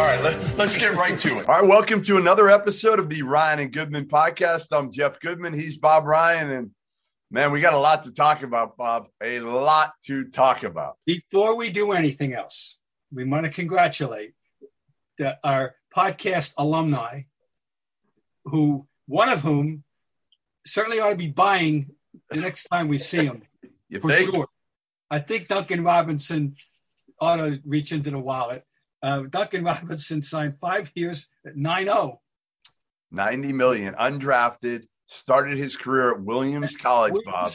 All right, let, us get right to it. All right, welcome to another episode of the Ryan and Goodman podcast. I'm Jeff Goodman. He's Bob Ryan. And man, we got a lot to talk about, Bob. A lot to talk about. Before we do anything else, we want to congratulate the, our podcast alumni, who one of whom certainly ought to be buying the next time we see him. You for think? sure. I think Duncan Robinson ought to reach into the wallet. Uh, Duncan Robinson signed five years at 9 0. 90 million, undrafted, started his career at Williams College, Bob.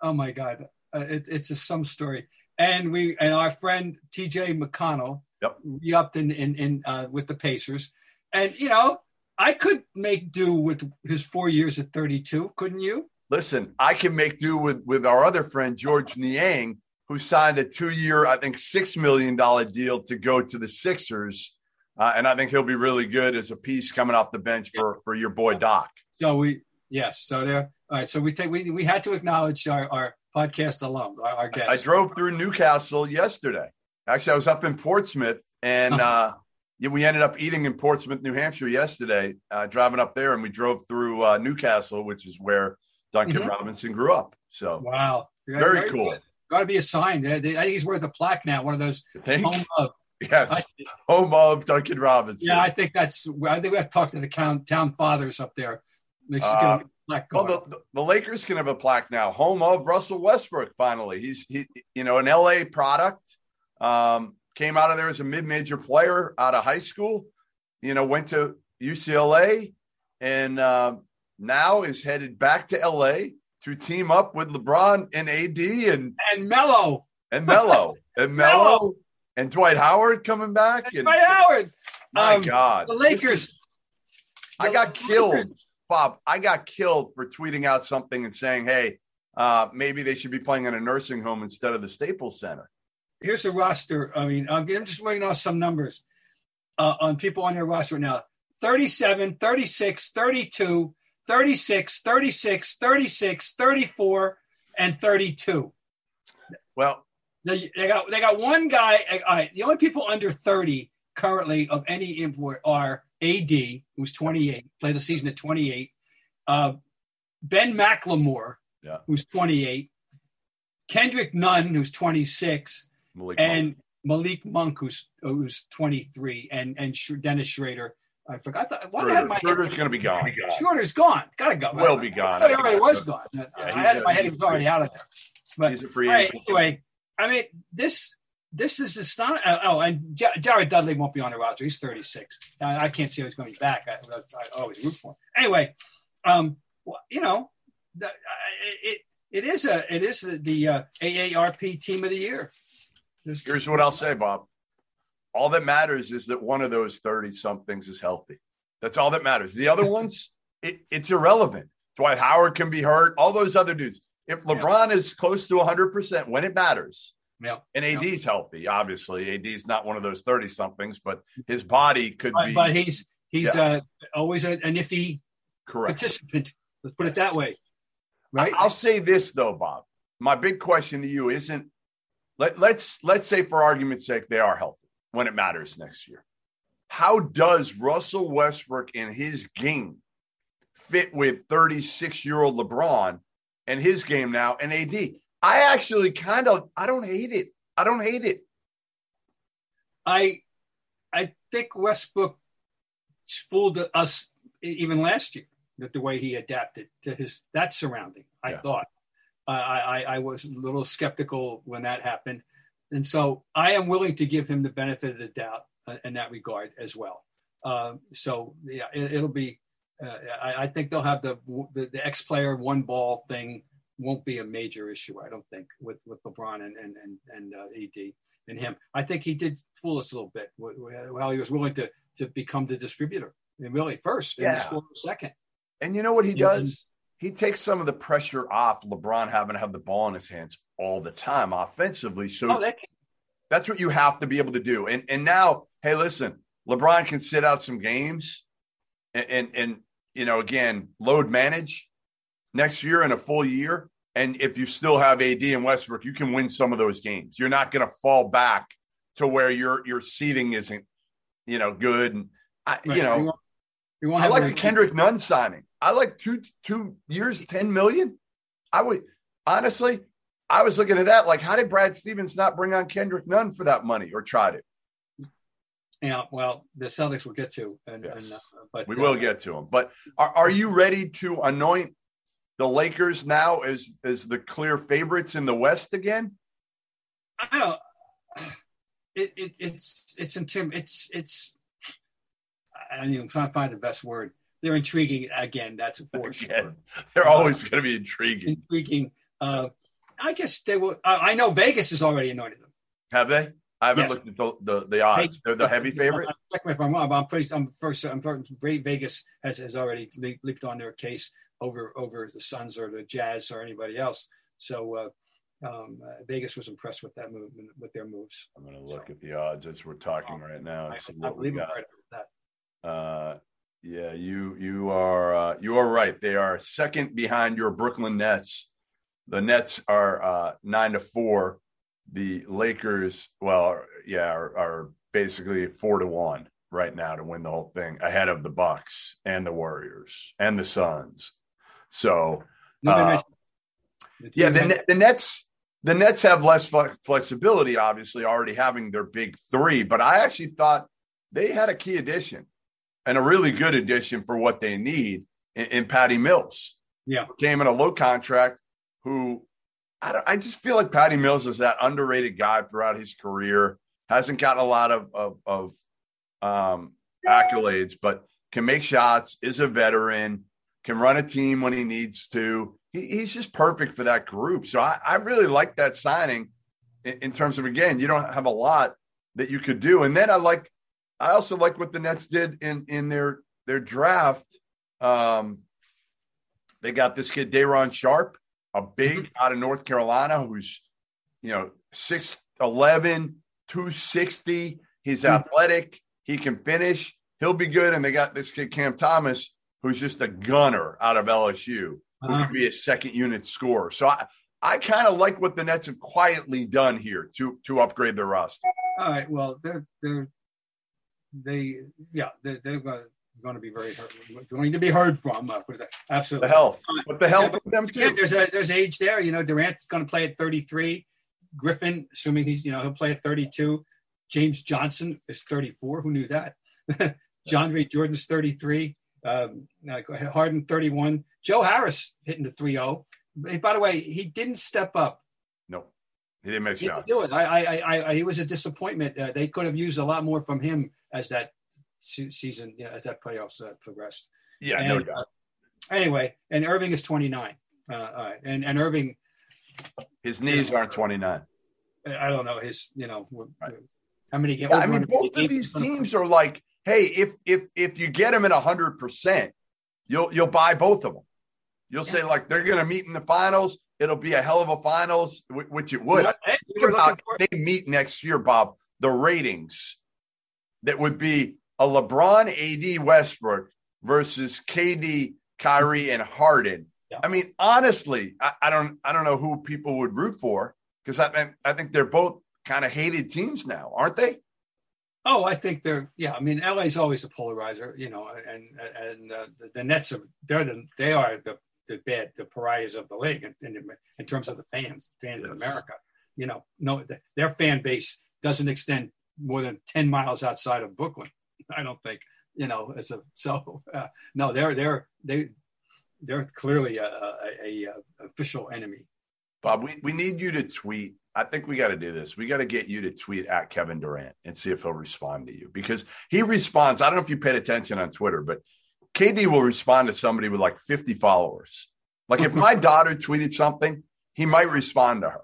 Oh my God. Uh, it, it's just some story. And we and our friend TJ McConnell Yep. re upped in, in, in uh, with the Pacers. And, you know, I could make do with his four years at 32, couldn't you? Listen, I can make do with with our other friend George Niang, who signed a two-year, I think, six million dollar deal to go to the Sixers, uh, and I think he'll be really good as a piece coming off the bench for for your boy Doc. So we, yes. So there. All right. So we take, we, we had to acknowledge our, our podcast alum, our, our guest. I drove through Newcastle yesterday. Actually, I was up in Portsmouth, and Uh-huh. uh, we ended up eating in Portsmouth, New Hampshire yesterday. Uh, driving up there, and we drove through uh, Newcastle, which is where Duncan Mhm. Robinson grew up. So Wow. very cool. Got to be a sign. They- they- I think he's worth a plaque now. One of those home of. yes, I- home of Duncan Robinson. Yeah, I think that's. I think we have to talk to the town town fathers up there. Make sure Uh, a plaque Well, the, the, the Lakers can have a plaque now. Home of Russell Westbrook. Finally, he's he, you know, an LA product. Um, came out of there as a mid-major player out of high school. You know, went to UCLA, and um, now is headed back to LA to team up with LeBron and AD and and Mello, and Melo and Melo Melo. and Dwight Howard coming back. And Dwight Howard. my Um, God, The Lakers. is- I got Lakers. killed, Bob. I got killed for tweeting out something and saying, "Hey, uh, maybe they should be playing in a nursing home instead of the Staples Center." Here's a roster. I mean, I'm I'm just reading off some numbers uh, on people on their roster right now 37, 36, 32, 36, 36, 36, 34, and 32. Well, They, they got they got one guy. All right, the only people under 30 currently of any import are AD, who's 28, played the season at 28. Uh, ben McLemore, Yeah. who's 28. Kendrick Nunn, who's 26, Malik and Monk. Malik Monk, who's who's 23, and and Dennis Schroeder. I forgot that. Why Schroeder- my Schroeder's going to be gone. Schroeder's gone. Gotta go. Will be gone. I he already was gone. I he's had in a- my head he was already free out of there. But He's a free right, agent. anyway, I mean this this is astonishing. Oh, and Jared Dudley won't be on the roster. He's 36. I, I can't see how he's going to be back. I, I, I always root for him. Anyway, um, well, you know, the, it it is a it is the, the uh, AARP Team of the Year. There's- Here's what I'll say, Bob. All that matters is that one of those 30 somethings is healthy. That's all that matters. The other ones, it, it's irrelevant. Dwight Howard can be hurt, all those other dudes. If LeBron is close to 100% when it matters, Yeah. and AD's healthy, obviously, AD's not one of those 30 somethings, but his body could But, be but he's he's Yeah. uh, always a, an iffy correct. participant. Let's put it that way. Right? I'll say this though, Bob. My big question to you isn't let, let's let's say for argument's sake they are healthy when it matters next year. How does Russell Westbrook in his game fit with 36 year old LeBron and his game now and AD? I actually kind of I don't hate it. I don't hate it. I I think Westbrook fooled us even last year with the way he adapted to his that surrounding. I Yeah. thought I, I I was a little skeptical when that happened, and so I am willing to give him the benefit of the doubt uh, in that regard as well. Um, so yeah, it, it'll be. Uh, I, I think they'll have the the, the X player one ball thing won't be a major issue. I don't think with with LeBron and and and, and uh, AD and him. I think he did fool us a little bit. While he was willing to to become the distributor, and really first and Yeah. score second. And you know what he Yeah. does? He takes some of the pressure off LeBron having to have the ball in his hands all the time offensively. So Oh, that can, that's what you have to be able to do. And and now, hey, listen, LeBron can sit out some games and and, and you know, again, load manage next year in a full year. And if you still have AD and Westbrook, you can win some of those games. You're not going to fall back to where your your seating isn't, you know, good. And I, right. you know, We won't- we won't I like the Kendrick Nunn signing. I like two two years, ten million. I would honestly, I was looking at that like, how did Brad Stevens not bring on Kendrick Nunn for that money or tried it? Yeah, well, the Celtics will get to, and, Yes. and uh, but We uh, will get to them. But are, are you ready to anoint the Lakers now as as the clear favorites in the West again? I don't. It, it it's it's intim. It's it's. I don't even trying to find the best word. They're intriguing again. That's for sure. They're always going to be intriguing. Intriguing. Uh, I guess they will. I, I know Vegas has already anointed them. Have they? I haven't Yes. looked at the, the, the odds. They're the heavy favorite. Check me if I'm wrong, but I'm pretty. I'm first. I'm first. Vegas has has already le- leaped on their case over over the Suns or the Jazz or anybody else. So uh, um, uh, Vegas was impressed with that move with their moves. I'm going to look at the odds as we're talking right now I, I we believe got. right that. Uh, yeah, you you are uh, you are right. They are second behind your Brooklyn Nets. The Nets are uh, nine to four. The Lakers, well, yeah, are, are basically four to one right now to win the whole thing, ahead of the Bucks and the Warriors and the Suns. So Uh, yeah, the, the Nets the Nets have less flex- flexibility, obviously, already having their big three. But I actually thought they had a key addition and a really good addition for what they need in, in Patty Mills. Yeah. came in a low contract. Who I, I just feel like Patty Mills is that underrated guy throughout his career. Hasn't gotten a lot of of, of um, accolades, but can make shots. Is a veteran. Can run a team when he needs to he, he's just perfect for that group. So I, I really like that signing in, in, terms of again, you don't have a lot that you could do. And then I like I also like what the Nets did in in their their draft. Um, they got this kid Day'Ron Sharpe, a big out of North Carolina who's you know 6'11, 260. He's athletic, he can finish, he'll be good. And they got this kid Cam Thomas, who's just a gunner out of LSU who Uh-huh. could be a second unit scorer. So I, I kind of like what the Nets have quietly done here to to upgrade their roster. All right. Well, they're they're they yeah they're, they're going to be very heard, going to be heard from. Uh, that- absolutely. The health, but the health Yeah, them too. there's a, there's age there. You know, Durant's going to play at 33. Griffin, assuming he's you know he'll play at 32. James Johnson is 34. Who knew that? DeAndre Jordan's 33. Um, uh, Harden 31. Joe Harris hitting the 3-0. By the way, he didn't step up. No, he didn't make He didn't shots. do it. I, I, I, I, he was a disappointment. Uh, they could have used a lot more from him as that season, you know, as that playoffs uh, progressed. Yeah, no doubt. uh, anyway, and Irving is 29. Uh, all right. and and Irving, His knees aren't 29. I don't know his, you know, Right. how many games. Yeah, I mean, both of these teams are like, hey, if if if you get them at hundred percent, you'll you'll buy both of them. You'll say like they're going to meet in the finals. It'll be a hell of a finals, which it would. Hey, we Think about they meet next year, Bob. The ratings that would be a LeBron, AD, Westbrook versus KD, Kyrie, and Harden. Yeah. I mean, honestly, I, I don't, I don't know who people would root for because I, I think they're both kind of hated teams now, aren't they? Oh, I think they're yeah. I mean, LA's always a polarizer, you know, and and uh, the, the Nets are they're the they are the the bad the pariahs of the league in, in, in terms of the fans fans in Yes. America. You know, no, th- their fan base doesn't extend more than ten miles outside of Brooklyn. I don't think you know. As a so uh, no, they're they're they they're clearly a, a, a, official enemy. Bob, we, we need you to tweet. I think we got to do this. We got to get you to tweet at Kevin Durant and see if he'll respond to you because he responds. I don't know if you paid attention on Twitter, but KD will respond to somebody with like 50 followers. Like if my daughter tweeted something, he might respond to her.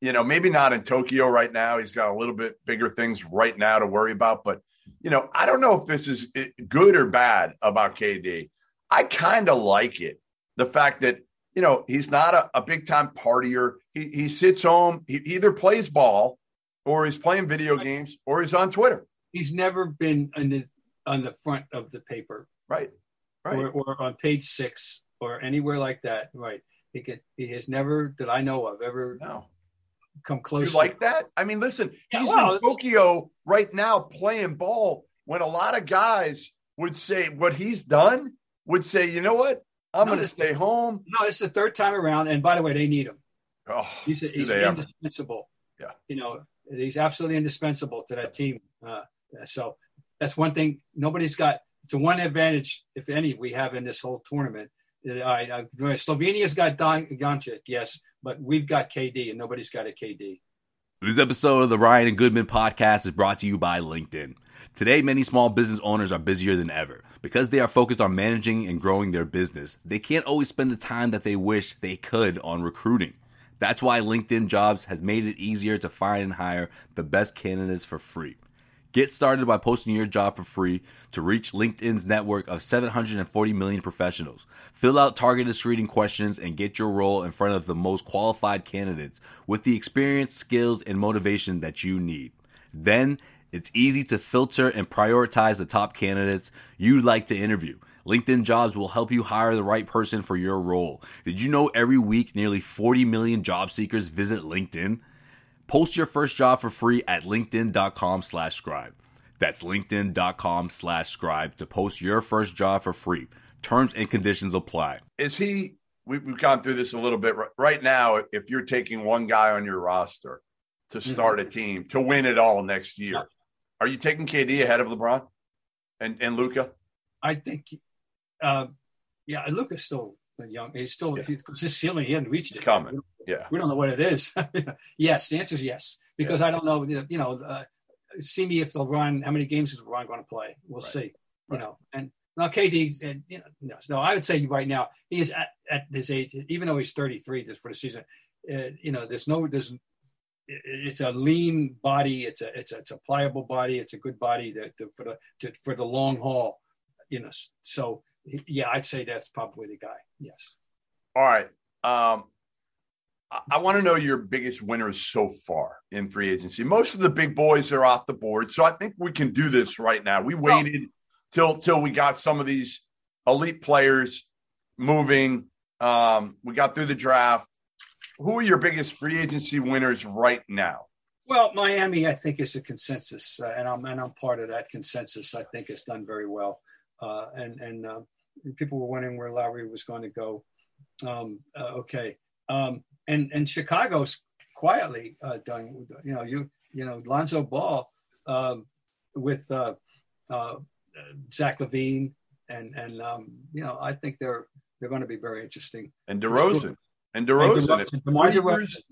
You know, maybe not in Tokyo right now. He's got a little bit bigger things right now to worry about. But, you know, I don't know if this is eh, good or bad about KD. I kind of like it. The fact that, you know, he's not a, a big time partier. He, he sits home, he either plays ball or he's playing video games or he's on Twitter. He's never been on the, on the front of the paper. Right. Right. Or, or on page six or anywhere like that. Right. He can, he has never, that I know of, ever no. Come close. You like that? I mean, listen, Yeah, he's well, in Tokyo right now playing ball when a lot of guys would say what he's done would say, you know what? I'm No, going to stay home. No, it's the third time around. And by the way, they need him. Oh, He's, he's they ever. indispensable. Yeah. You know, he's absolutely indispensable to that team. Uh, so that's one thing nobody's got. It's a one advantage, if any, we have in this whole tournament. Uh, I, I, Slovenia's got Don Doncic, yes, but we've got KD and nobody's got a KD. This episode of the Ryan and Goodman podcast is brought to you by LinkedIn. Today, many small business owners are busier than ever. Because they are focused on managing and growing their business, they can't always spend the time that they wish they could on recruiting. That's why LinkedIn Jobs has made it easier to find and hire the best candidates for free. Get started by posting your job for free to reach LinkedIn's network of 740 million professionals. Fill out targeted screening questions and get your role in front of the most qualified candidates with the experience, skills, and motivation that you need. Then it's easy to filter and prioritize the top candidates you'd like to interview. LinkedIn Jobs will help you hire the right person for your role. Did you know every week nearly 40 million job seekers visit LinkedIn? Post your first job for free at linkedin.com slash scribe. That's linkedin.com slash scribe to post your first job for free. Terms and conditions apply. Is he, we, we've gone through this a little bit. Right- Right now, if you're taking one guy on your roster to start a team to win it all next year, Yeah. are you taking KD ahead of LeBron and, and Luka? I think, uh, yeah, Luka's still young. He's still, Yeah. he's, his ceiling, he hasn't reached It's it. coming. Yeah. We don't know what it is. yes, the answer is yes, because I don't know. You know, uh, see me if they'll run, How many games is LeBron going to play? We'll Right. see. Right. You know, and now KD, and you know, no, no, I would say right now he is at, at this age, even though he's 33 just for the season. Uh, you know, there's no, there's, it's a lean body. It's a, it's a, it's a pliable body. It's a good body that to, for the to, for the long haul. You know, so yeah, I'd say that's probably the guy. Yes. All right. Um, I, want to know your biggest winners so far in free agency. Most of the big boys are off the board, so I think we can do this right now. We waited till till we got some of these elite players moving. Um, we got through the draft. Who are your biggest free agency winners right now? Well, Miami, I think, is a consensus, uh, and I'm and I'm part of that consensus. I think has done very well, uh, and and uh, people were wondering where Lowry was going to go. Um, uh, okay, um, and and Chicago's quietly uh, done. You know, you you know Lonzo Ball um, with uh, uh, Zach LaVine, and and um, you know I think they're they're going to be very interesting. And DeRozan. And DeRozan. And DeMar three years-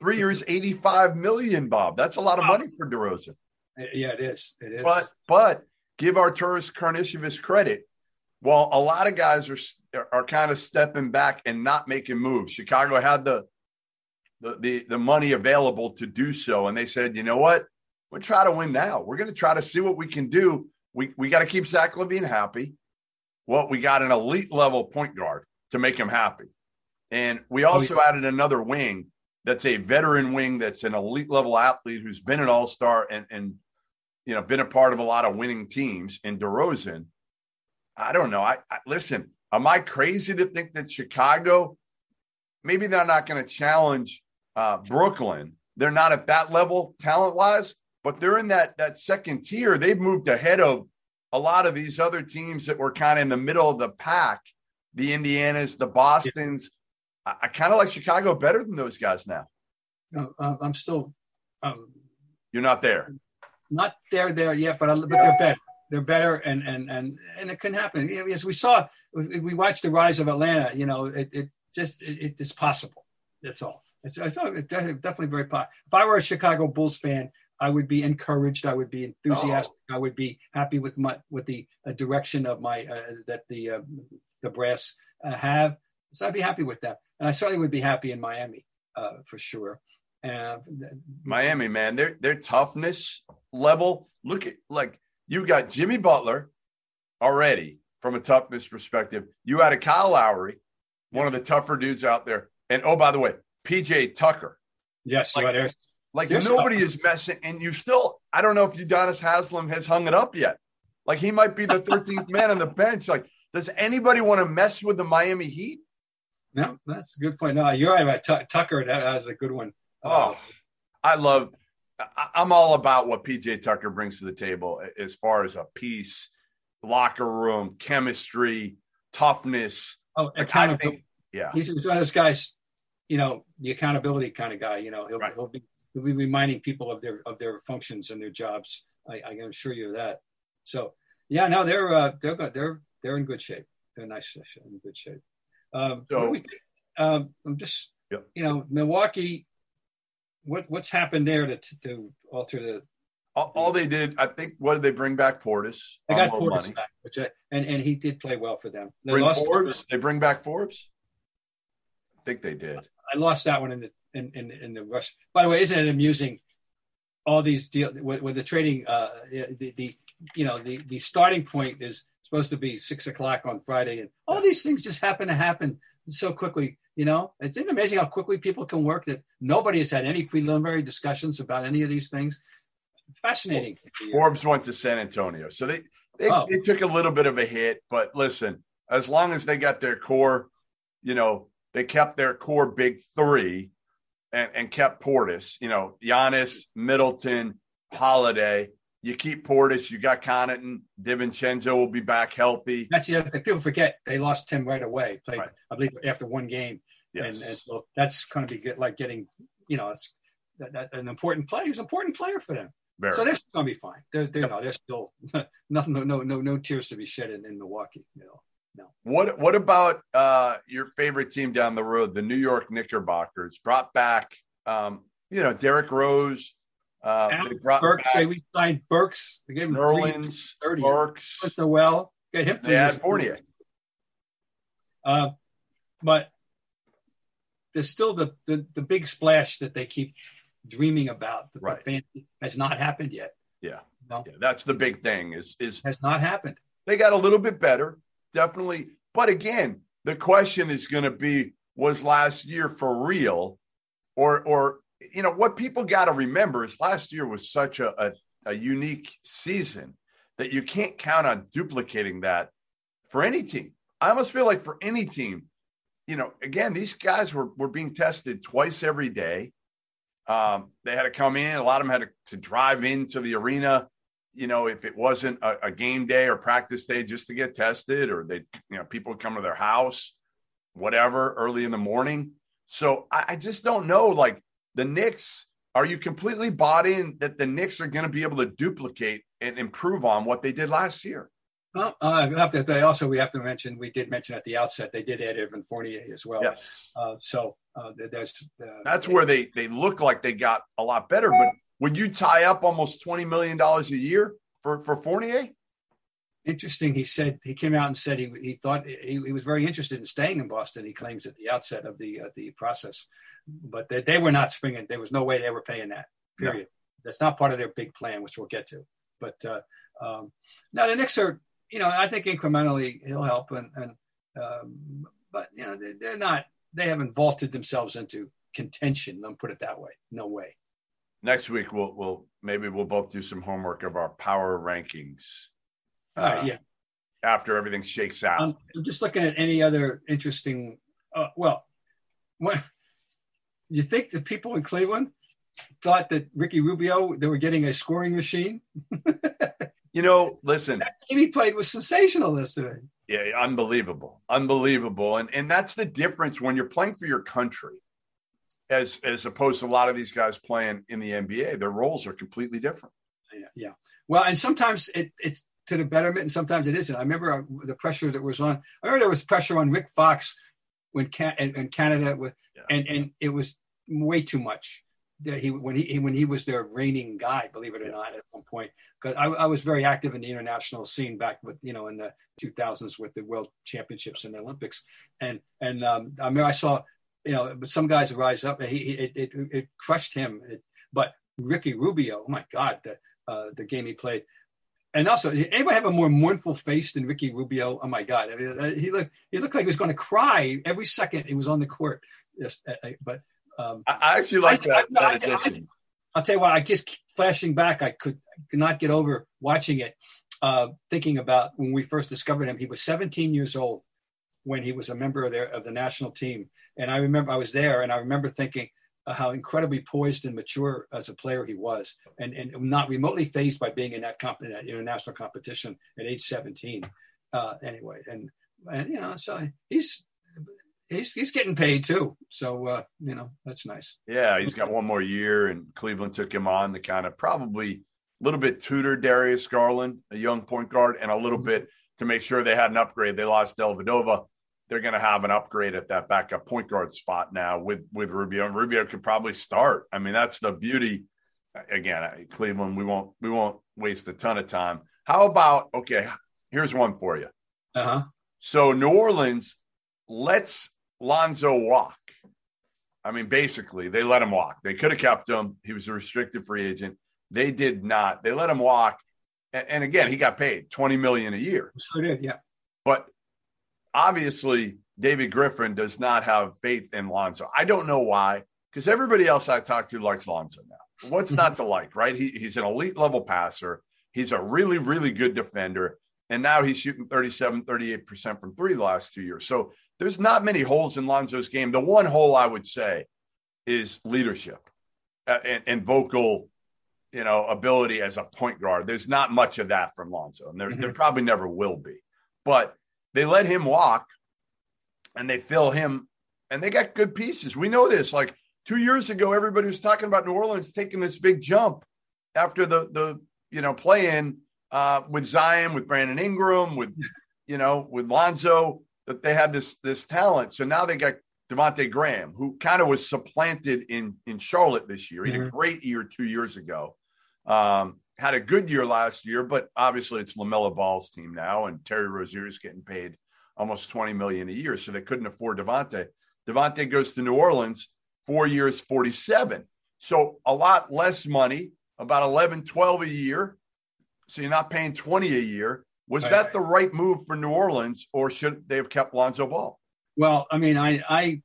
Three years, eighty-five million, Bob. That's a lot of money for DeRozan. yeah, it is. It is. But but give Arturas Karnisovas credit. While a lot of guys are are kind of stepping back and not making moves, Chicago had the the the, the money available to do so, and they said, you know what, we'll try to win now. We're going to try to see what we can do. We we got to keep Zach LaVine happy. Well, we got an elite level point guard to make him happy, and we oh, also added another wing that's a veteran wing that's an elite level athlete who's been an all star and and you know been a part of a lot of winning teams. In DeRozan, I don't know. I, I listen. Am I crazy to think that Chicago? Maybe they're not going to challenge uh, Brooklyn. They're not at that level talent wise, but they're in that that second tier. They've moved ahead of a lot of these other teams that were kind of in the middle of the pack. The Indianas, the Boston's. I, I kind of like Chicago better than those guys now. No, uh, I'm still um, You're not there. not there there yet, but I, but they're better. They're better, and and and and it can happen. As we saw, we we watched the rise of Atlanta. You know, it, it just it, it's possible. That's all. It's, I thought it de- definitely very possible. If I were a Chicago Bulls fan, I would be encouraged. I would be enthusiastic. I would be happy with my with the uh, direction of my uh, that the uh, the brass uh, have. So I'd be happy with that, and I certainly would be happy in Miami uh, for sure. Miami, man, their their toughness level. Look at like you got Jimmy Butler already. From a toughness perspective. You had a Kyle Lowry, one of the tougher dudes out there. And oh, by the way, PJ Tucker. Yes, Like- right, Like Yes. nobody is messing, and you still. I don't know if Udonis Haslam has hung it up yet. Like he might be the 13th man on the bench. Like, does anybody want to mess with the Miami Heat? no, that's a good point. No, you're right about Tu- Tucker. That, that was a good one. Oh, I love. I, I'm all about what PJ Tucker brings to the table as far as a piece, locker room, chemistry, toughness. oh, Like, accountability. think- yeah, He's one of those guys, you know, the accountability kind of guy. You know, he'll, Right. he'll be he'll be reminding people of their of their functions and their jobs. I, I can assure you of that. So yeah, no, they're uh, they're good. They're they're in good shape. They're nice in good shape. Um, So- we? Um, I'm just Yep. you know Milwaukee. What what's happened there to to alter the? All, all they did, I think, what did they bring back Portis? They got Portis money. back, which I, and and he did play well for them. They Bring lost. Forbes. They bring back Forbes. I think they did. I lost that one in the in in, in the rush. By the way, isn't it amusing? All these deal with, with the trading, uh, the, the you know the the starting point is supposed to be six o'clock on Friday, and all these things just happen to happen so quickly. You know, it's amazing how quickly people can work. That nobody has had any preliminary discussions about any of these things. Fascinating. Forbes went to San Antonio, so they they, Oh. they took a little bit of a hit. But listen, as long as they got their core, you know, they kept their core big three, and and kept Portis. You know, Giannis, Middleton, Holiday. You keep Portis. You got Connaughton. DiVincenzo will be back healthy. That's the other thing. People forget they lost Tim right away. Played, Right. I believe, after one game. Yes. And, and so that's going to be good, like getting, you know, it's that, that, an important player. He's an important player for them. Very. So they're going to be fine. They're, they're, no, they're still nothing, no, no, no, no tears to be shed in, in Milwaukee. You know, What what about uh, your favorite team down the road, the New York Knickerbockers? Brought back, um, you know, Derrick Rose. Uh, Al they brought Burks, back say we signed Burks. They gave him Nerlens, 30. Burks. so well. Get him They had Fournier. Uh, but there's still the, the, the big splash that they keep dreaming about. that the Right. fan- has not happened yet. Yeah. No. yeah, that's the big thing. Is is Has not happened. they got a little bit better, definitely. But again, the question is going to be: Was last year for real, or or you know what people got to remember is last year was such a, a a unique season that you can't count on duplicating that for any team. I almost feel like for any team, you know, again, these guys were were being tested twice every day. Um, they had to come in. A lot of them had to, to drive into the arena you know, if it wasn't a, a game day or practice day just to get tested, or they, you know, people would come to their house, whatever, early in the morning. So I, I just don't know. Like the Knicks, are you completely bought in that the Knicks are going to be able to duplicate and improve on what they did last year? Well, uh, have to, they also we have to mention we did mention at the outset they did add Evan Fournier as well. Yes, Uh, so uh, there's uh, that's where they they look like they got a lot better. But would you tie up almost twenty million dollars a year for for Fournier? interesting. He said he came out and said he he thought he, he was very interested in staying in Boston. He claims at the outset of the uh, the process, but they, they were not springing. There was no way they were paying that. No. Period. That's not part of their big plan, which we'll get to. But uh, um, now the Knicks are, you know, I think incrementally he'll help, and and um, but you know they, they're not. They haven't vaulted themselves into contention. Let me put it that way. No way. Next week we'll we'll maybe we'll both do some homework of our power rankings. Right, Uh, yeah. after everything shakes out. I'm, I'm just looking at any other interesting. Uh, well, what you think the people in Cleveland thought that Ricky Rubio they were getting a scoring machine? you know, listen, That game he played was sensational yesterday. yeah, unbelievable, unbelievable, and and that's the difference when you're playing for your country, as as opposed to a lot of these guys playing in the NBA. Their roles are completely different. Yeah, yeah. Well, and sometimes it, it's to the betterment, and sometimes it isn't. I remember uh, the pressure that was on. I remember there was pressure on Rick Fox when Can- in, in Canada, with, Yeah. and and it was way too much. That he when he when he was their reigning guy, believe it or not, at one point. Because I, I was very active in the international scene back with you know in the 2000s with the World Championships and the Olympics, and and um, I mean I saw you know some guys rise up. He, he it, it it crushed him, it, but Ricky Rubio, oh my God, the uh, the game he played. and also, anybody have a more mournful face than Ricky Rubio? Oh my God, I mean, uh, he looked he looked like he was going to cry every second he was on the court. Yes, uh, uh, but um, I actually like I, that. I, that I, addition. I'll tell you what, I just keep flashing back, I could, could not get over watching it, uh, thinking about when we first discovered him. He was 17 years old when he was a member of their of the national team, and I remember I was there, and I remember thinking uh, how incredibly poised and mature as a player he was, and and not remotely phased by being in that, comp- in that international competition at age 17. Uh, anyway, and and you know, so he's. He's, he's getting paid too, so uh, you know that's nice. Yeah, he's got one more year, and Cleveland took him on to kind of probably a little bit tutor Darius Garland, a young point guard, and a little bit to make sure they had an upgrade. They lost Dellavedova. They're going to have an upgrade at that backup point guard spot now with with Rubio. And Rubio could probably start. I mean, that's the beauty. Again, Cleveland, we won't we won't waste a ton of time. How about okay? Here's one for you. Uh huh. So New Orleans lets Lonzo walk. I mean, basically, they let him walk. They could have kept him. He was a restricted free agent. They did not. They let him walk. And, again, he got paid 20 million a year. Sure did, yeah. But obviously, David Griffin does not have faith in Lonzo. I don't know why, because everybody else I talk to likes Lonzo now. What's not to like, right? He, he's an elite level passer. He's a really, really good defender. And now he's shooting 37, 38% from three the last two years. So there's not many holes in Lonzo's game. The one hole I would say is leadership uh, and, and vocal, you know, ability as a point guard. There's not much of that from Lonzo, and there, Mhm. there probably never will be. But they let him walk, and they fill him, and they got good pieces. We know this. Like two years ago, everybody was talking about New Orleans taking this big jump after the the you know play in uh, with Zion, with Brandon Ingram, with you know with Lonzo that they had this this talent. So now they got Devonte Graham, who kind of was supplanted in in Charlotte this year. He had a great year two years ago. Um, had a good year last year, but obviously it's LaMelo Ball's team now, and Terry Rozier is getting paid almost twenty million a year, so they couldn't afford Devonte. Devonte goes to New Orleans, four years, forty-seven. So a lot less money, about 11, 12 a year. So you're not paying 20 a year. Was Right, that the right move for New Orleans, or should they have kept Lonzo Ball? Well, I mean, I I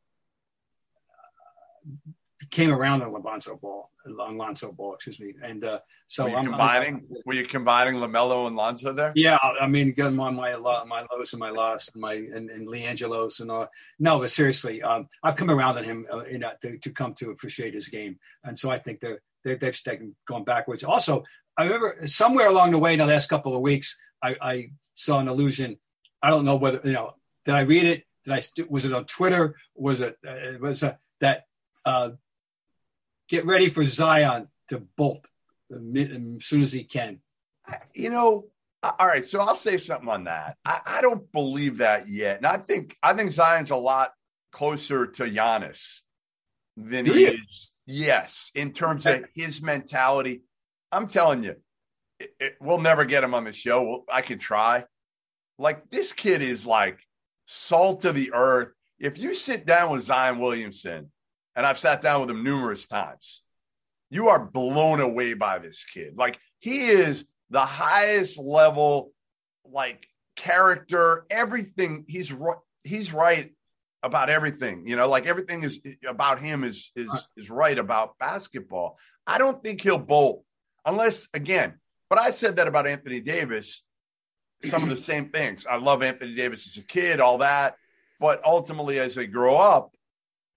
came around on Lonzo Ball, on Lonzo Ball, excuse me, and uh, so I'm combining? were you combining LaMelo and Lonzo there? Yeah, I mean, getting on my lo- my lows and my loss, and my and, and LiAngelo's and all. No, but seriously, um, I've come around on him uh, you know, to, to come to appreciate his game, and so I think they're, they're they've taken gone backwards. Also, I remember somewhere along the way in the last couple of weeks, I, I saw an illusion. I don't know whether you know. Did I read it? Did I? Was it on Twitter? Was it? Uh, was it that? Uh, get ready for Zion to bolt uh, as soon as he can. You know, all right. So I'll say something on that. I, I don't believe that yet, and I think I think Zion's a lot closer to Giannis than Do he you? is. Yes, in terms of his mentality. I'm telling you, it, it- we'll never get him on the show. We'll, I can try. Like this kid is like salt of the earth. If you sit down with Zion Williamson, and I've sat down with him numerous times, you are blown away by this kid. Like he is the highest level, like character, everything. He's right. He's right about everything. You know, like everything is about him is is is right about basketball. I don't think he'll bolt unless again. But I said that about Anthony Davis. Some of the same things. I love Anthony Davis as a kid, all that. But ultimately, as they grow up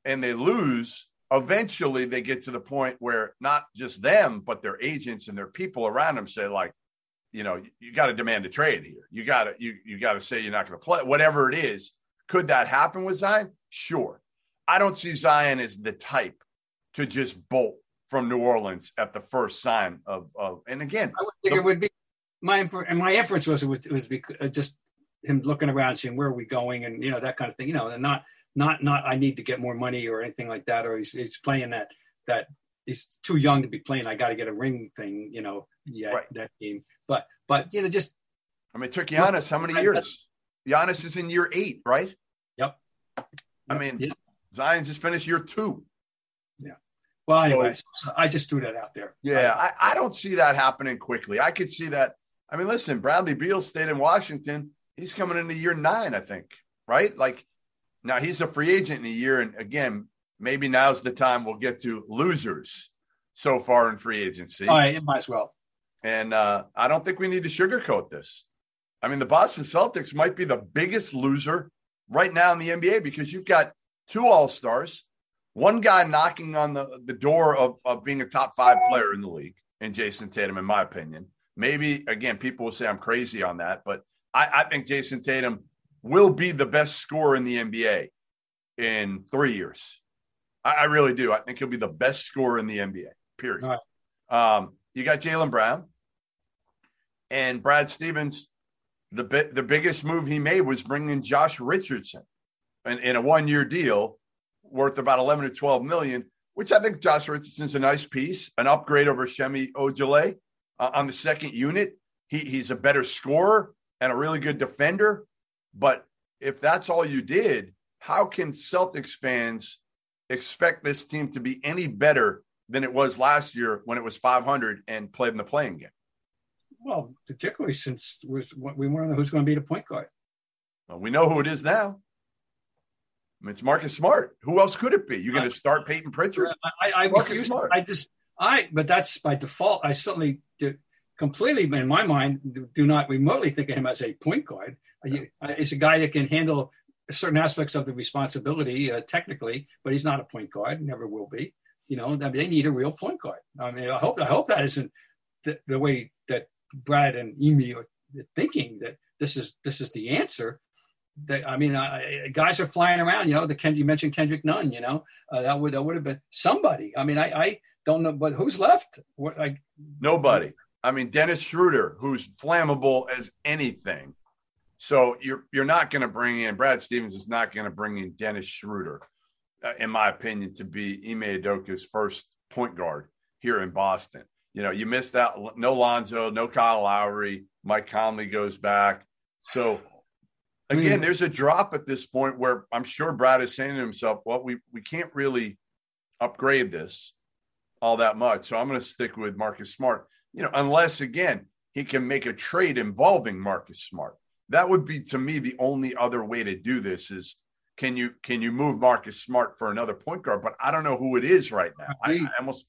and they lose, eventually they get to the point where not just them, but their agents and their people around them say, like, you know, you, got to demand a trade here. You got to you you got to say you're not going to play. Whatever it is, could that happen with Zion? Sure. I don't see Zion as the type to just bolt from New Orleans at the first sign of of. And again, I would think The- it would be my and my inference was it was, it was bec- uh, just him looking around, saying where are we going, and you know that kind of thing. You know, and not not not I need to get more money or anything like that, or he's, he's playing that that he's too young to be playing. I got to get a ring thing, you know, yeah, Right. that game. But but you know, just I mean, it took Giannis how many years? Giannis is in year eight, right? Yep. I mean, yeah. Zion just finished year two. Yeah. Well, So- anyway, so I just threw that out there. Yeah, I, I don't see that happening quickly. I could see that I mean, listen, Bradley Beal stayed in Washington. He's coming into year nine, I think, right? Like now he's a free agent in a year. And again, maybe now's the time we'll get to losers so far in free agency. All right, it might as well. And uh, I don't think we need to sugarcoat this. I mean, the Boston Celtics might be the biggest loser right now in the NBA because you've got two All Stars, one guy knocking on the, the door of, of being a top five player in the league, and Jayson Tatum, in my opinion. Maybe, again, people will say I'm crazy on that, but I, I think Jayson Tatum will be the best scorer in the NBA in three years. I, I really do. I think he'll be the best scorer in the NBA, period. Um, you got Jaylen Brown and Brad Stevens. The, the biggest move he made was bringing Josh Richardson in, in a one year deal worth about 11 to 12 million, which I think Josh Richardson's a nice piece, an upgrade over Semi Ojeleye uh, on the second unit. He, he's a better scorer and a really good defender. But if that's all you did, how can Celtics fans expect this team to be any better than it was last year when it was 500 and played in the playing game? Well, particularly since we want to know who's going to be the point guard. Well, we know who it is now. I mean, it's Marcus Smart. Who else could it be? You're going to uh, start Payton Pritchard? I, I refuse. Smart. I just, I, but that's by default. I certainly do, completely, in my mind, do not remotely think of him as a point guard. Uh, yeah. Uh, he's a guy that can handle certain aspects of the responsibility uh, technically, but he's not a point guard. Never will be. You know, I mean, they need a real point guard. I mean, I hope I hope that isn't the, the way that Brad and Ime are thinking that this is this is the answer. That I mean, I, guys are flying around. You know, the Ken you mentioned Kendrick Nunn. You know, uh, that would that would have been somebody. I mean, I, I don't know, but who's left? What like nobody. I mean, Dennis Schroeder, who's flammable as anything. So you're you're not going to bring in Brad Stevens is not going to bring in Dennis Schroeder, uh, in my opinion, to be Ime Udoka's first point guard here in Boston. You know, you missed out. No Lonzo, no Kyle Lowry. Mike Conley goes back. So again, there's a drop at this point where I'm sure Brad is saying to himself, "Well, we we can't really upgrade this all that much, so I'm going to stick with Marcus Smart." You know, unless again he can make a trade involving Marcus Smart that would be to me the only other way to do this is can you can you move Marcus Smart for another point guard? But I don't know who it is right now. I, I almost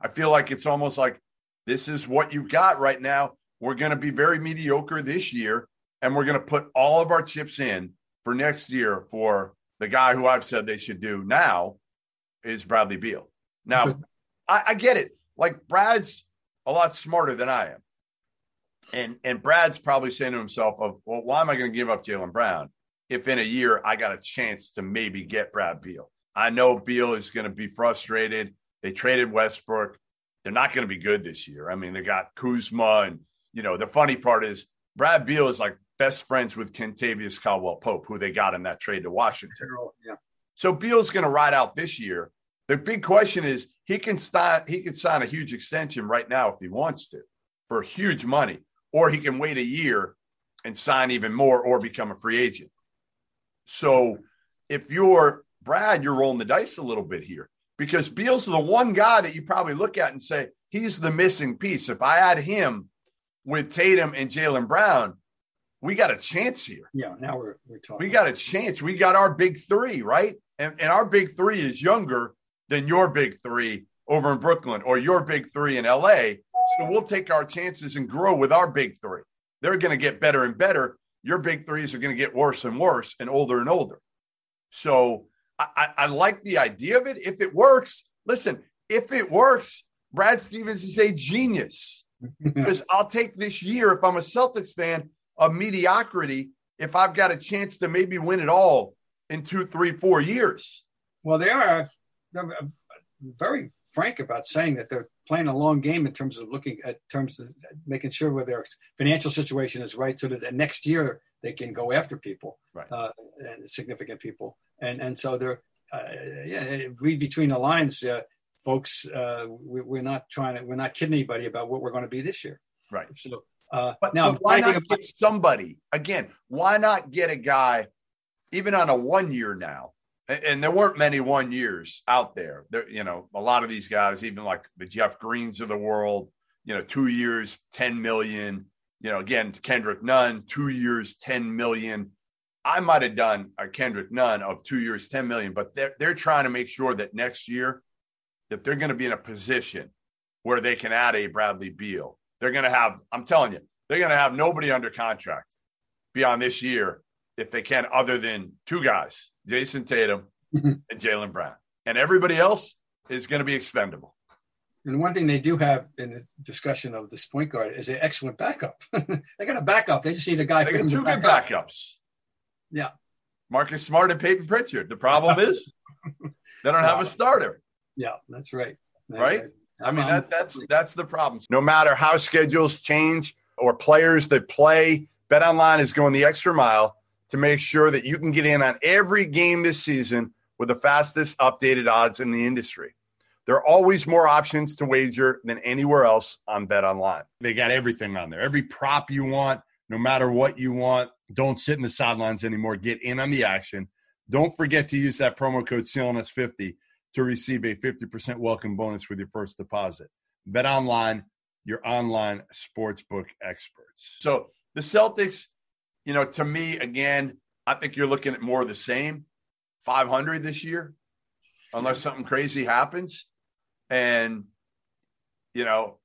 I feel like it's almost like this is what you've got right now. We're going to be very mediocre this year, and we're going to put all of our chips in for next year for the guy who I've said they should do now is Bradley Beal. Now, I, I get it. Like Brad's a lot smarter than I am. And and Brad's probably saying to himself, "Of well, why am I going to give up Jaylen Brown if in a year I got a chance to maybe get Brad Beal? I know Beal is going to be frustrated. They traded Westbrook. They're not going to be good this year. I mean, they got Kuzma, and you know the funny part is Brad Beal is like best friends with Kentavious Caldwell Pope, who they got in that trade to Washington. Yeah. So Beal's going to ride out this year. The big question is he can sign he can sign a huge extension right now if he wants to for huge money or he can wait a year and sign even more or become a free agent. So if you're Brad, you're rolling the dice a little bit here because Beal's the one guy that you probably look at and say, he's the missing piece. If I add him with Tatum and Jaylen Brown, we got a chance here. Yeah, now we're, we're talking. We got a chance. We got our big three, right? And, and our big three is younger than your big three over in Brooklyn or your big three in LA. So we'll take our chances and grow with our big three. They're going to get better and better. Your big threes are going to get worse and worse and older and older. So I, I like the idea of it. If it works, listen, if it works, Brad Stevens is a genius because I'll take this year, if I'm a Celtics fan, of mediocrity if I've got a chance to maybe win it all in two, three, four years. Well, they are I'm very frank about saying that they're playing a long game in terms of looking at terms of making sure where their financial situation is right, so that the next year they can go after people, right. uh, and significant people, and and so they're uh, yeah, read between the lines, uh, folks. Uh, we, are not trying to, we're not kidding anybody about what we're going to be this year, right? So. Uh, but now, but why not about- get somebody again? Why not get a guy, even on a one year now, and there weren't many one years out there. There, you know, a lot of these guys, even like the Jeff Greens of the world, you know, two years, 10 million. you know, again, Kendrick Nunn, two years, 10 million. I might have done a Kendrick Nunn of two years, 10 million, but they're, they're trying to make sure that next year that they're going to be in a position where they can add a Bradley Beal. They're going to have, I'm telling you, they're going to have nobody under contract beyond this year if they can, other than two guys, Jayson Tatum mm-hmm. and Jaylen Brown. And everybody else is going to be expendable. And one thing they do have in the discussion of this point guard is an excellent backup. they got a backup. They just need a guy They got two back good up. Yeah. Marcus Smart and Payton Pritchard. The problem is they don't have a starter. Yeah, that's right. That's Right? I mean, Um, that, that's that's the problem. No matter how schedules change or players that play, Bet Online is going the extra mile to make sure that you can get in on every game this season with the fastest updated odds in the industry. There are always more options to wager than anywhere else on Bet Online. They got everything on there. Every prop you want, no matter what you want. Don't sit in the sidelines anymore. Get in on the action. Don't forget to use that promo code CLNS50 to receive a 50% welcome bonus with your first deposit. Bet online, your online sportsbook experts. So the Celtics, you know, to me, again, I think you're looking at more of the same 500 this year, unless something crazy happens. And, you know,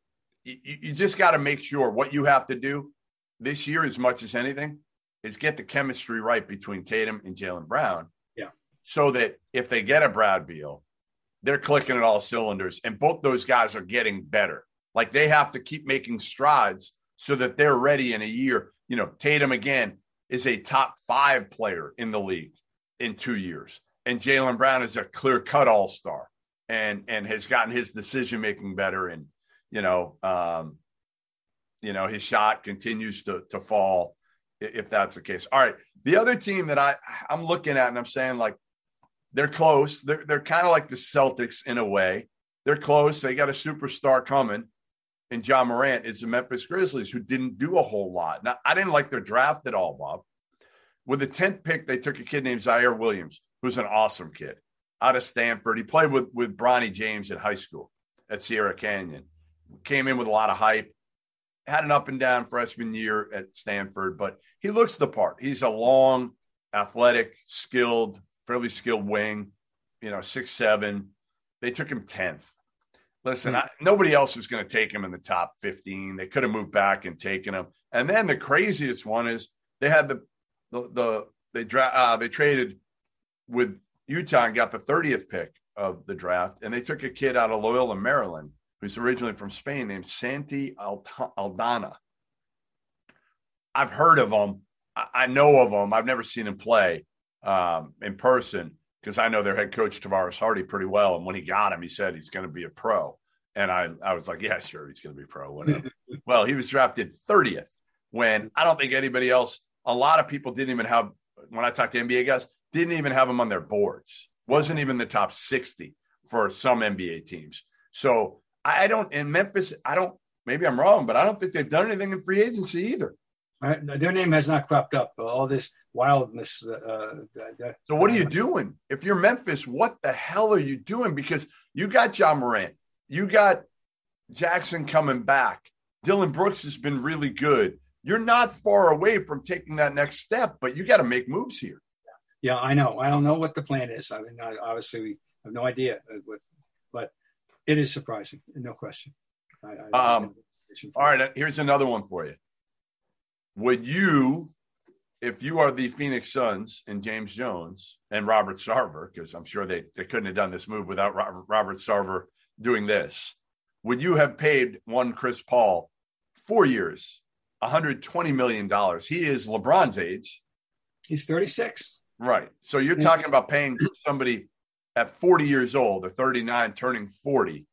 you, you just got to make sure what you have to do this year, as much as anything, is get the chemistry right between Tatum and Jaylen Brown. Yeah. So that if they get a Brad Beal, they're clicking at all cylinders, and both those guys are getting better. Like they have to keep making strides so that they're ready in a year. You know, Tatum again is a top five player in the league in two years, and Jaylen Brown is a clear cut all star, and and has gotten his decision making better, and you know, um, you know, his shot continues to to fall if that's the case. All right, the other team that I I'm looking at and I'm saying like they're close. They're they're kind of like the Celtics in a way. They're close. They got a superstar coming, and Ja Morant is the Memphis Grizzlies, who didn't do a whole lot. Now I didn't like their draft at all, Bob. With the tenth pick, they took a kid named Ziaire Williams, who's an awesome kid out of Stanford. He played with with Bronny James in high school at Sierra Canyon. Came in with a lot of hype. Had an up and down freshman year at Stanford, but he looks the part. He's a long, athletic, skilled, fairly skilled wing, you know, six seven. They took him tenth. Listen, I, nobody else was going to take him in the top fifteen. They could have moved back and taken him. And then the craziest one is they had the the, the they dra- uh, they traded with Utah and got the thirtieth pick of the draft, and they took a kid out of Loyola, Maryland, who's originally from Spain, named Santi Aldama. I've heard of him. I, know of him. I've never seen him play um, in person because I know their head coach Tavaras Hardy pretty well. And when he got him, he said he's going to be a pro. And I, I was like, yeah, sure, he's going to be pro. Well, he was drafted 30th when I don't think anybody else, a lot of people didn't even have, when I talked to NBA guys, didn't even have him on their boards. Wasn't even the top 60 for some NBA teams. So I don't, in Memphis, I don't, maybe I'm wrong, but I don't think they've done anything in free agency either. Uh, their name has not cropped up. All this wildness. Uh, that- So what are you doing? If you're Memphis, what the hell are you doing? Because you got Ja Morant, you got Jackson coming back. Dillon Brooks has been really good. You're not far away from taking that next step, but you got to make moves here. Yeah, I know. I don't know what the plan is. I mean, I, obviously, we have no idea, uh, what, but it is surprising, no question. I, I, Um, All right, here's another one for you. Would you, if you are the Phoenix Suns and James Jones and Robert Sarver, because I'm sure they, they couldn't have done this move without Robert, Robert Sarver doing this, would you have paid one Chris Paul four years, $120 million? He is LeBron's age. He's 36. Right. So you're talking about paying somebody at 40 years old or 39 turning 40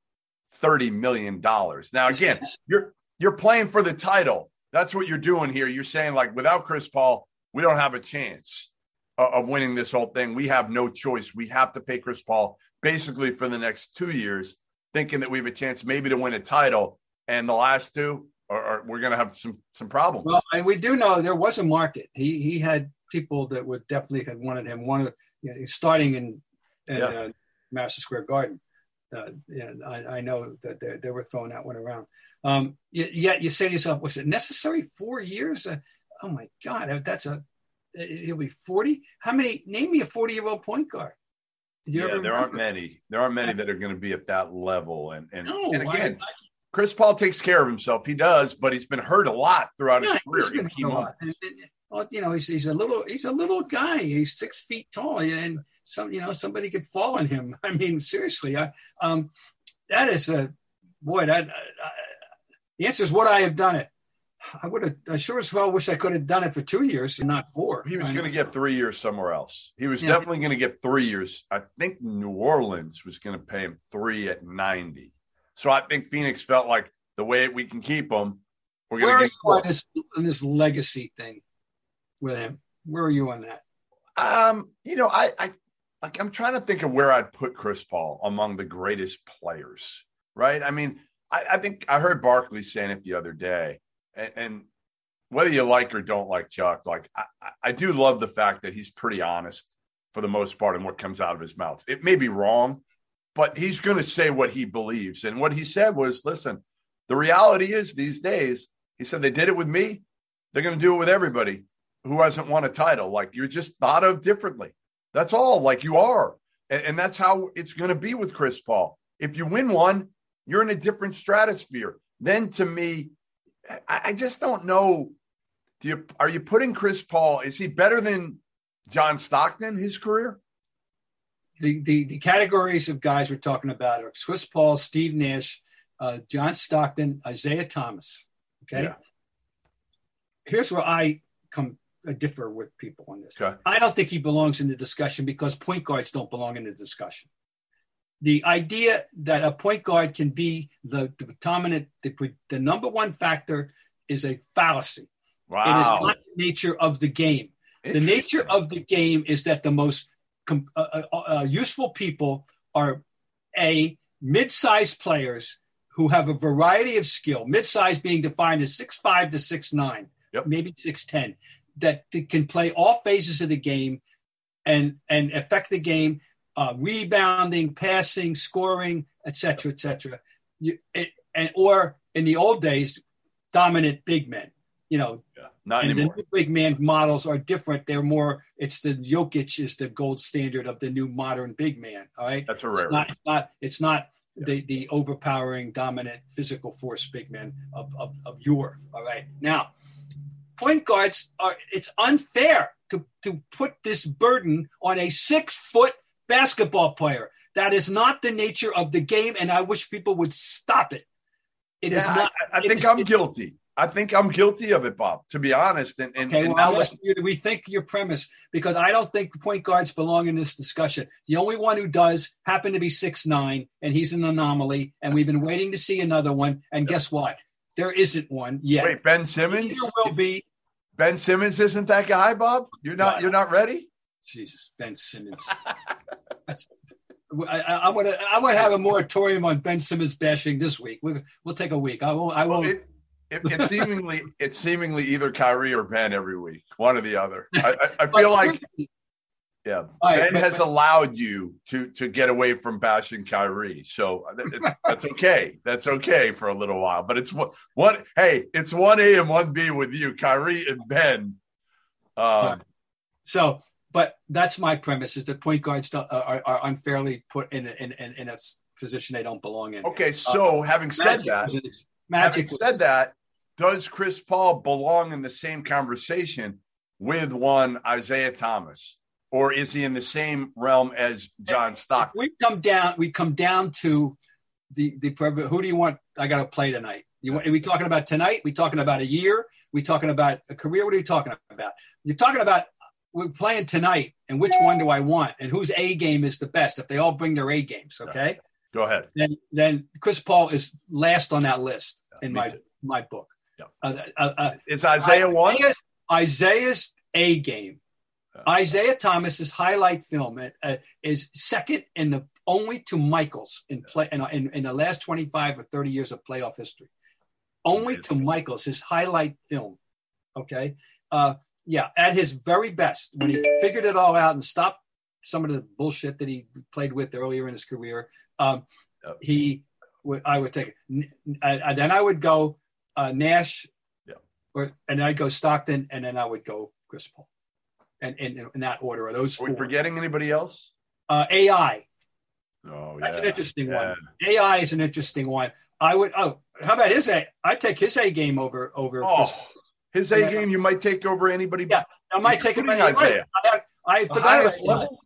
30 million dollars. Now again, you're you're playing for the title. That's what you're doing here. You're saying like without Chris Paul, we don't have a chance of, of winning this whole thing. We have no choice. We have to pay Chris Paul basically for the next 2 years thinking that we have a chance maybe to win a title and the last two are, are we're going to have some some problems. Well, and we do know there was a market. He he had people that would definitely had wanted him. One of you know, starting in, in Yeah. uh, Madison Square Garden. Uh, yeah, I, I, know that they, they, were throwing that one around. Um, yet you say to yourself, was it necessary four years? Uh, oh my God, that's a he'll be forty. How many? Name me a forty-year-old point guard. yeah, there aren't many. There aren't many that are going to be at that level. And and, no, and again, I, I, Chris Paul takes care of himself. He does, but he's been hurt a lot throughout yeah, his career. He's been hurt a well, you know, he's, he's a little he's a little guy. He's six feet tall, and some you know somebody could fall on him. I mean, seriously, I, um, that is a boy. That uh, the answer is what I have done it? I would have. I sure as well wish I could have done it for two years and not four. He was going to get three years somewhere else. He was yeah. definitely going to get three years. I think New Orleans was going to pay him three at ninety. So I think Phoenix felt like the way we can keep him, we're going to get on this, on this legacy thing with him. Where are you on that? Um, you know, I, I like I'm trying to think of where I'd put Chris Paul among the greatest players. Right? I mean, I, I think I heard Barkley saying it the other day, and, and whether you like or don't like Chuck, like I, I do love the fact that he's pretty honest for the most part in what comes out of his mouth. It may be wrong, but he's going to say what he believes. And what he said was, listen, the reality is these days, he said, they did it with me. They're going to do it with everybody who hasn't won a title. Like you're just thought of differently. That's all, like you are. And, and that's how it's going to be with Chris Paul. If you win one, you're in a different stratosphere. Then to me, I, I just don't know. Do you are you putting Chris Paul? Is he better than John Stockton, his career? the, the, the categories of guys we're talking about are Chris Paul, Steve Nash, uh, John Stockton, Isiah Thomas. Okay. Yeah. Here's where I come differ with people on this. Okay. I don't think he belongs in the discussion because point guards don't belong in the discussion. The idea that a point guard can be the, the dominant, the, the number one factor is a fallacy. Wow. It is not the nature of the game. The nature of the game is that the most uh, uh, uh, useful people are a mid-sized players who have a variety of skill. Mid-sized being defined as six five to six nine, yep. maybe six ten, that can play all phases of the game and and affect the game, uh, rebounding, passing, scoring, etc., etc. And or in the old days, dominant big men. You know, yeah, not and anymore. the new big man models are different. They're more. It's the Jokic is the gold standard of the new modern big man. All right, that's a rare. It's not. It's not, it's not yeah. the the overpowering, dominant physical force big man of of, of your. All right, now point guards are. It's unfair to to put this burden on a six foot basketball player. That is not the nature of the game, and I wish people would stop it. It yeah, is not. I, I think is, I'm guilty. I think I'm guilty of it, Bob. To be honest, and, and, okay, and well, now you to rethink your premise because I don't think point guards belong in this discussion. The only one who does happen to be six nine, and he's an anomaly. And we've been waiting to see another one. And guess what? There isn't one yet. Wait, Ben Simmons there will be. Ben Simmons isn't that guy, Bob. You're not. You're not ready. Jesus, Ben Simmons. I, I, am gonna I'm gonna have a moratorium on Ben Simmons bashing this week. We'll, we'll take a week. I won't. I won't. Well, it, it, it's seemingly it's seemingly either Kyrie or Ben every week, one or the other. I, I, I feel like yeah, Ben has allowed you to to get away from bashing Kyrie, so that's okay. That's okay for a little while. But it's what what hey, it's one A and one B with you, Kyrie and Ben. Um, So, but that's my premise: is that point guards are, are unfairly put in a, in, in a position they don't belong in. Okay, so uh, having said that, Magic having said that, does Chris Paul belong in the same conversation with one Isiah Thomas? Or is he in the same realm as John Stockton? We come down. We come down to the the who do you want? I got to play tonight. You want, are we talking about tonight? We talking about a year? We talking about a career? What are you talking about? You're talking about we're playing tonight, and which one do I want? And whose A game is the best? If they all bring their A games, okay. Go ahead. Then, then Chris Paul is last on that list yeah, in my too. my book. Uh, uh, uh, is Isiah one? Isiah's A game. Isiah Thomas's highlight film uh, is second in the only to Michaels in play in, in, in, the last 25 or 30 years of playoff history. Only to Michaels, his highlight film. Okay. Uh, yeah, at his very best, when he figured it all out and stopped some of the bullshit that he played with earlier in his career, um, he would. I would take. And then I would go uh, Nash, Yep. or and I'd go Stockton, and then I would go Chris Paul, and in, in that order are those Are we four. forgetting anybody else? Uh, AI. Oh, yeah. That's an interesting Yeah. one. AI is an interesting one. I would. Oh, how about his A? I take his A game over over. Oh, his A game you might take over anybody. Yeah. I might take him. Including Right. I, I forgot. highest about AI. level.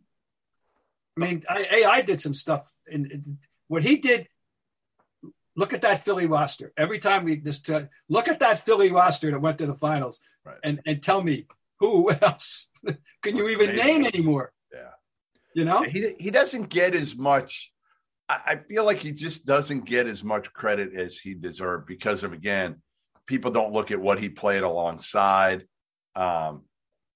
I mean, I, AI did some stuff, and what he did. Look at that Philly roster. Every time we just uh, look at that Philly roster that went to the finals, Right. and and tell me who else can you even Amazing. name anymore? Yeah. You know, He he doesn't get as much. I, I feel like he just doesn't get as much credit as he deserved because of again, people don't look at what he played alongside. Um,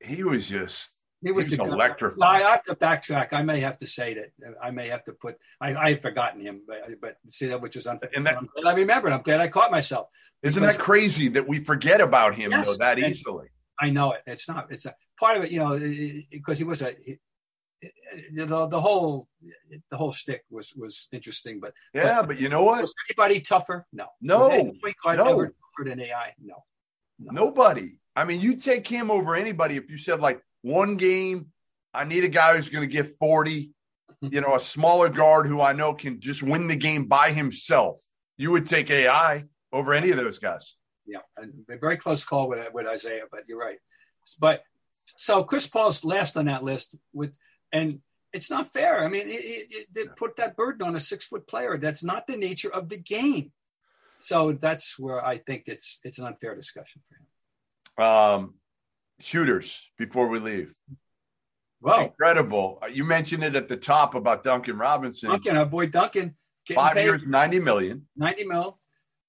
he was just he was, he was the guy. electrifying. I have to backtrack. I may have to say that. I may have to put. I, I had forgotten him, but, but see that which is unfair. And that- I'm glad I remembered. I'm glad I caught myself. Isn't because- that crazy that we forget about him Yes, though that and- easily? I know it. It's not. It's a part of it. You know, because he was a. He, the, the whole the whole stick was was interesting, but Yeah, but you know what? was anybody tougher? No. No, Was any point guard no. tougher than AI? No. Nobody. I mean, you take him over anybody if you said like one game, I need a guy who's going to get 40, mm-hmm. you know, a smaller guard who I know can just win the game by himself. You would take AI over any of those guys. Yeah, a very close call with with Isiah, but you're right. But so Chris Paul's last on that list with, and it's not fair. I mean, it, it, they put that burden on a six foot player. That's not the nature of the game. So that's where I think it's it's an unfair discussion for him. Um, shooters before we leave. Well, Incredible. You mentioned it at the top about Duncan Robinson. Duncan, our boy Duncan, Five paid years, 90 million. ninety mil.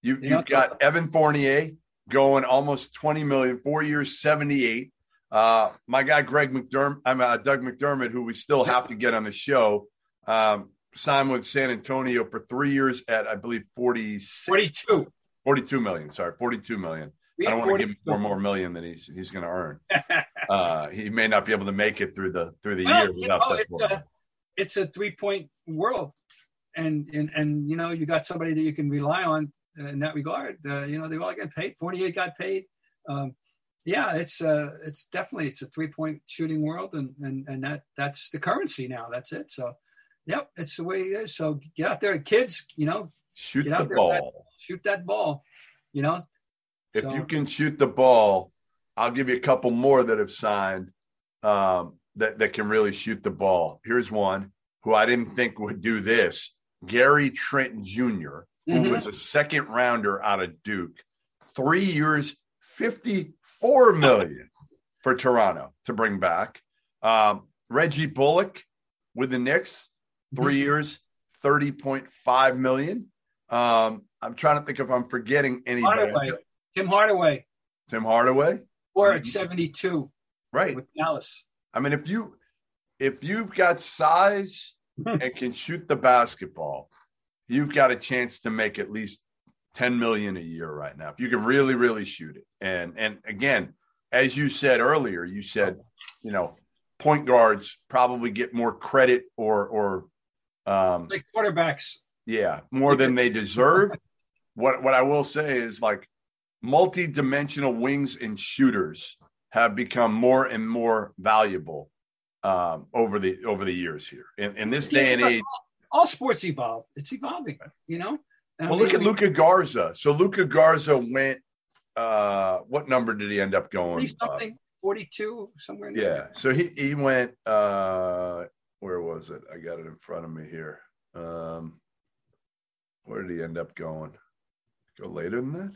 You, Yeah. you've got Evan Fournier going almost 20 million, four years, 78. Uh, my guy, Greg McDermott, I'm uh, Doug McDermott, who we still have to get on the show, um, signed with San Antonio for three years at, I believe, 46, 42. 42 million. Sorry, 42 million. I don't want to give him four more million than he's he's going to earn. uh, he may not be able to make it through the through the Well, year you without know, that. it's a, it's a three point world, and and and you know you got somebody that you can rely on in that regard. Uh, you know they all get paid. Forty eight got paid. Um, yeah, it's uh, it's definitely it's a three point shooting world, and and and that that's the currency now. That's it. So, yep, it's the way it is. So get out there, kids. You know, Shoot the with that- ball. shoot that ball. You know, if So- you can shoot the ball, I'll give you a couple more that have signed um, that that can really shoot the ball. Here's one who I didn't think would do this: Gary Trent Jr., who Mhm. was a second rounder out of Duke, three years, fifty-four million for Toronto to bring back. Um, Reggie Bullock with the Knicks, 3 years, thirty point five million. Um, I'm trying to think if I'm forgetting anybody. Hardaway, Tim Hardaway, Tim Hardaway, or at seventy two right? with Dallas. I mean, if you if you've got size and can shoot the basketball, you've got a chance to make at least 10 million a year right now. If you can really, really shoot it. And and again, as you said earlier, you said, you know, point guards probably get more credit or or um Like quarterbacks, yeah, more than they deserve. what what I will say is like multi-dimensional wings and shooters have become more and more valuable um, over the over the years here. In, in this day and age, all sports evolve. It's evolving, you know. And well, look at Luka Garza. So Luka Garza went. Uh, what number did he end up going? Uh, something, forty-two, somewhere. Yeah. there. So he he went. Uh, where was it? I got it in front of me here. Um, where did he end up going? Go later than that.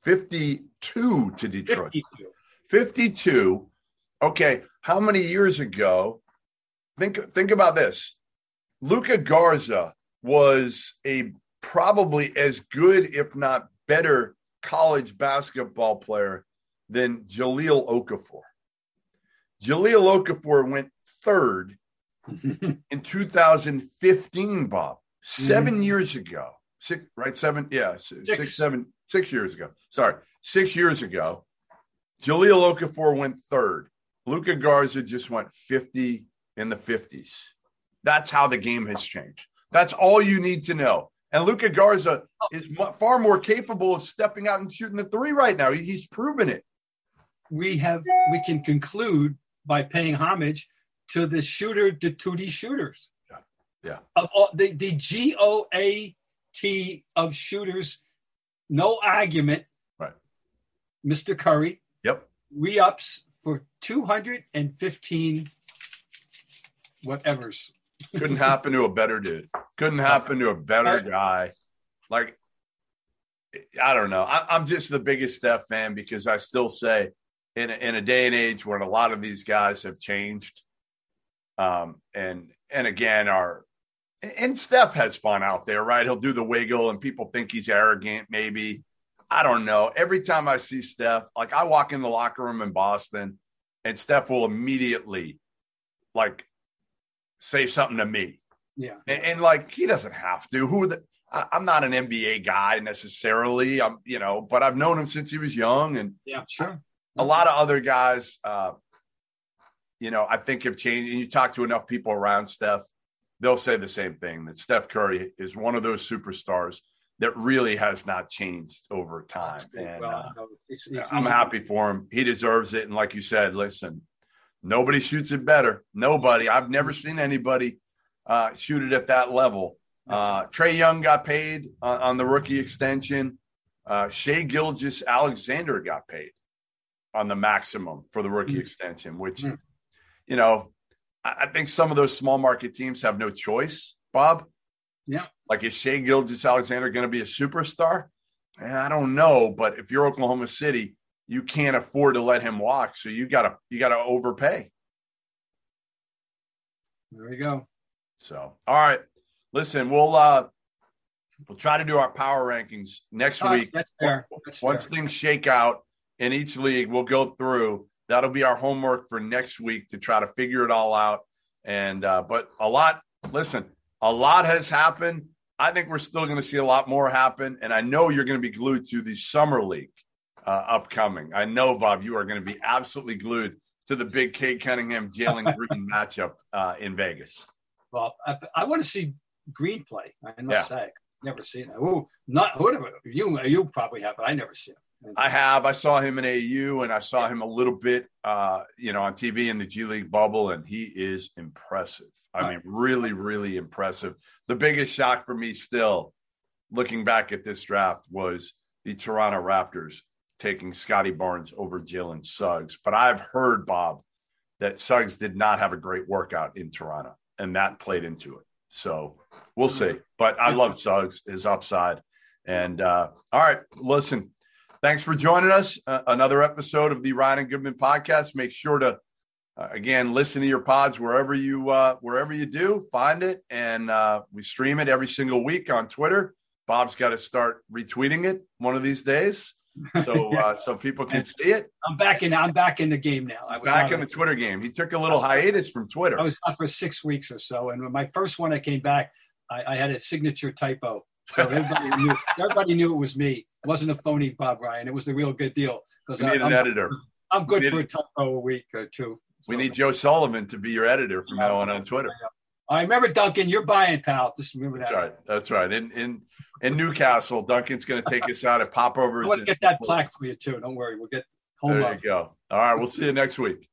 Fifty-two to Detroit. 52. 52. Okay, how many years ago? Think think about this. Luka Garza was a probably as good, if not better, college basketball player than Jahlil Okafor. Jahlil Okafor went third in 2015, Bob. 7 mm-hmm. years ago. Six, right? Seven, yeah, six, Six. seven, six years ago. Sorry, six years ago. Jahlil Okafor went third. Luka Garza just went 50 in the 50s. That's how the game has changed. That's all you need to know. And Luka Garza is far more capable of stepping out and shooting the three right now. He's proven it. We have we can conclude by paying homage to the shooter, the 2D shooters. Yeah. Of all the, the G O A T of shooters, no argument. Right. Mr. Curry Yep. re ups for 215 whatevers. Couldn't happen to a better dude. Couldn't happen to a better guy. Like, I don't know. I, I'm just the biggest Steph fan because I still say, in a, in a day and age when a lot of these guys have changed, um, and and again are, and Steph has fun out there, right? He'll do the wiggle, and people think he's arrogant, maybe. I don't know. Every time I see Steph, like I walk in the locker room in Boston, and Steph will immediately, like, say something to me. Yeah. And, and, like he doesn't have to. Who are the? I, I'm not an NBA guy necessarily. I'm, you know, but I've known him since he was young, and Yeah, sure. a lot of other guys, uh, you know, I think have changed. And you talk to enough people around Steph, they'll say the same thing that Steph Curry is one of those superstars that really has not changed over time. And Well, uh, no, it's- it's- I'm it's- happy for him. He deserves it. And like you said, listen, nobody shoots it better. Nobody. I've never seen anybody uh, shoot it at that level. Uh, Trae Young got paid on, on the rookie extension. Uh, Shai Gilgeous-Alexander got paid on the maximum for the rookie Mm. extension, which, Mm. you know, I, I think some of those small market teams have no choice, Bob. Yeah. Like, is Shai Gilgeous-Alexander going to be a superstar? Eh, I don't know, but if you're Oklahoma City, you can't afford to let him walk, so you gotta you gotta overpay. There we go. So, all right, listen, we'll uh we'll try to do our power rankings next right, week. that's fair. That's Once fair. things shake out in each league, we'll go through. That'll be our homework for next week to try to figure it all out. And uh, but a lot, listen, a lot has happened. I think we're still going to see a lot more happen. And I know you're going to be glued to the summer league uh, upcoming. I know, Bob, you are going to be absolutely glued to the big Cade Cunningham Jalen Green matchup uh, in Vegas. Well, I, I want to see Green play. I must Yeah. say, never seen it. Oh, not whatever you you probably have, but I never seen it. I have. I saw him in AU and I saw him a little bit, uh, you know, on TV in the G League bubble, and he is impressive. I mean, really, really impressive. The biggest shock for me still, looking back at this draft, was the Toronto Raptors taking Scottie Barnes over Jalen Suggs. But I've heard, Bob, that Suggs did not have a great workout in Toronto, and that played into it. So we'll see. But I love Suggs, his upside. And uh, all right, listen, thanks for joining us. Uh, another episode of the Ryan and Goodman podcast. Make sure to uh, again listen to your pods wherever you uh, wherever you do. Find it, and uh, we stream it every single week on Twitter. Bob's got to start retweeting it one of these days, so uh, so people can see it. I'm back in. I'm back in the game now. I was Back in the Twitter game, he took a little hiatus from Twitter. I was out for six weeks or so, and when my first one I came back, I, I had a signature typo. So everybody knew. Everybody knew it was me. It wasn't a phony Bob Ryan. It was the real good deal. Because need an I'm, editor. I'm good need- for a typo a week or two. We need Joe Sullivan to be your editor from now on on Twitter. I remember Duncan. You're buying, pal. Just remember that. That's right. That's right. In in in Newcastle, Duncan's going to take us out at popovers. and- get that plaque for you too. Don't worry. We'll get home There you go. All right. We'll see you next week.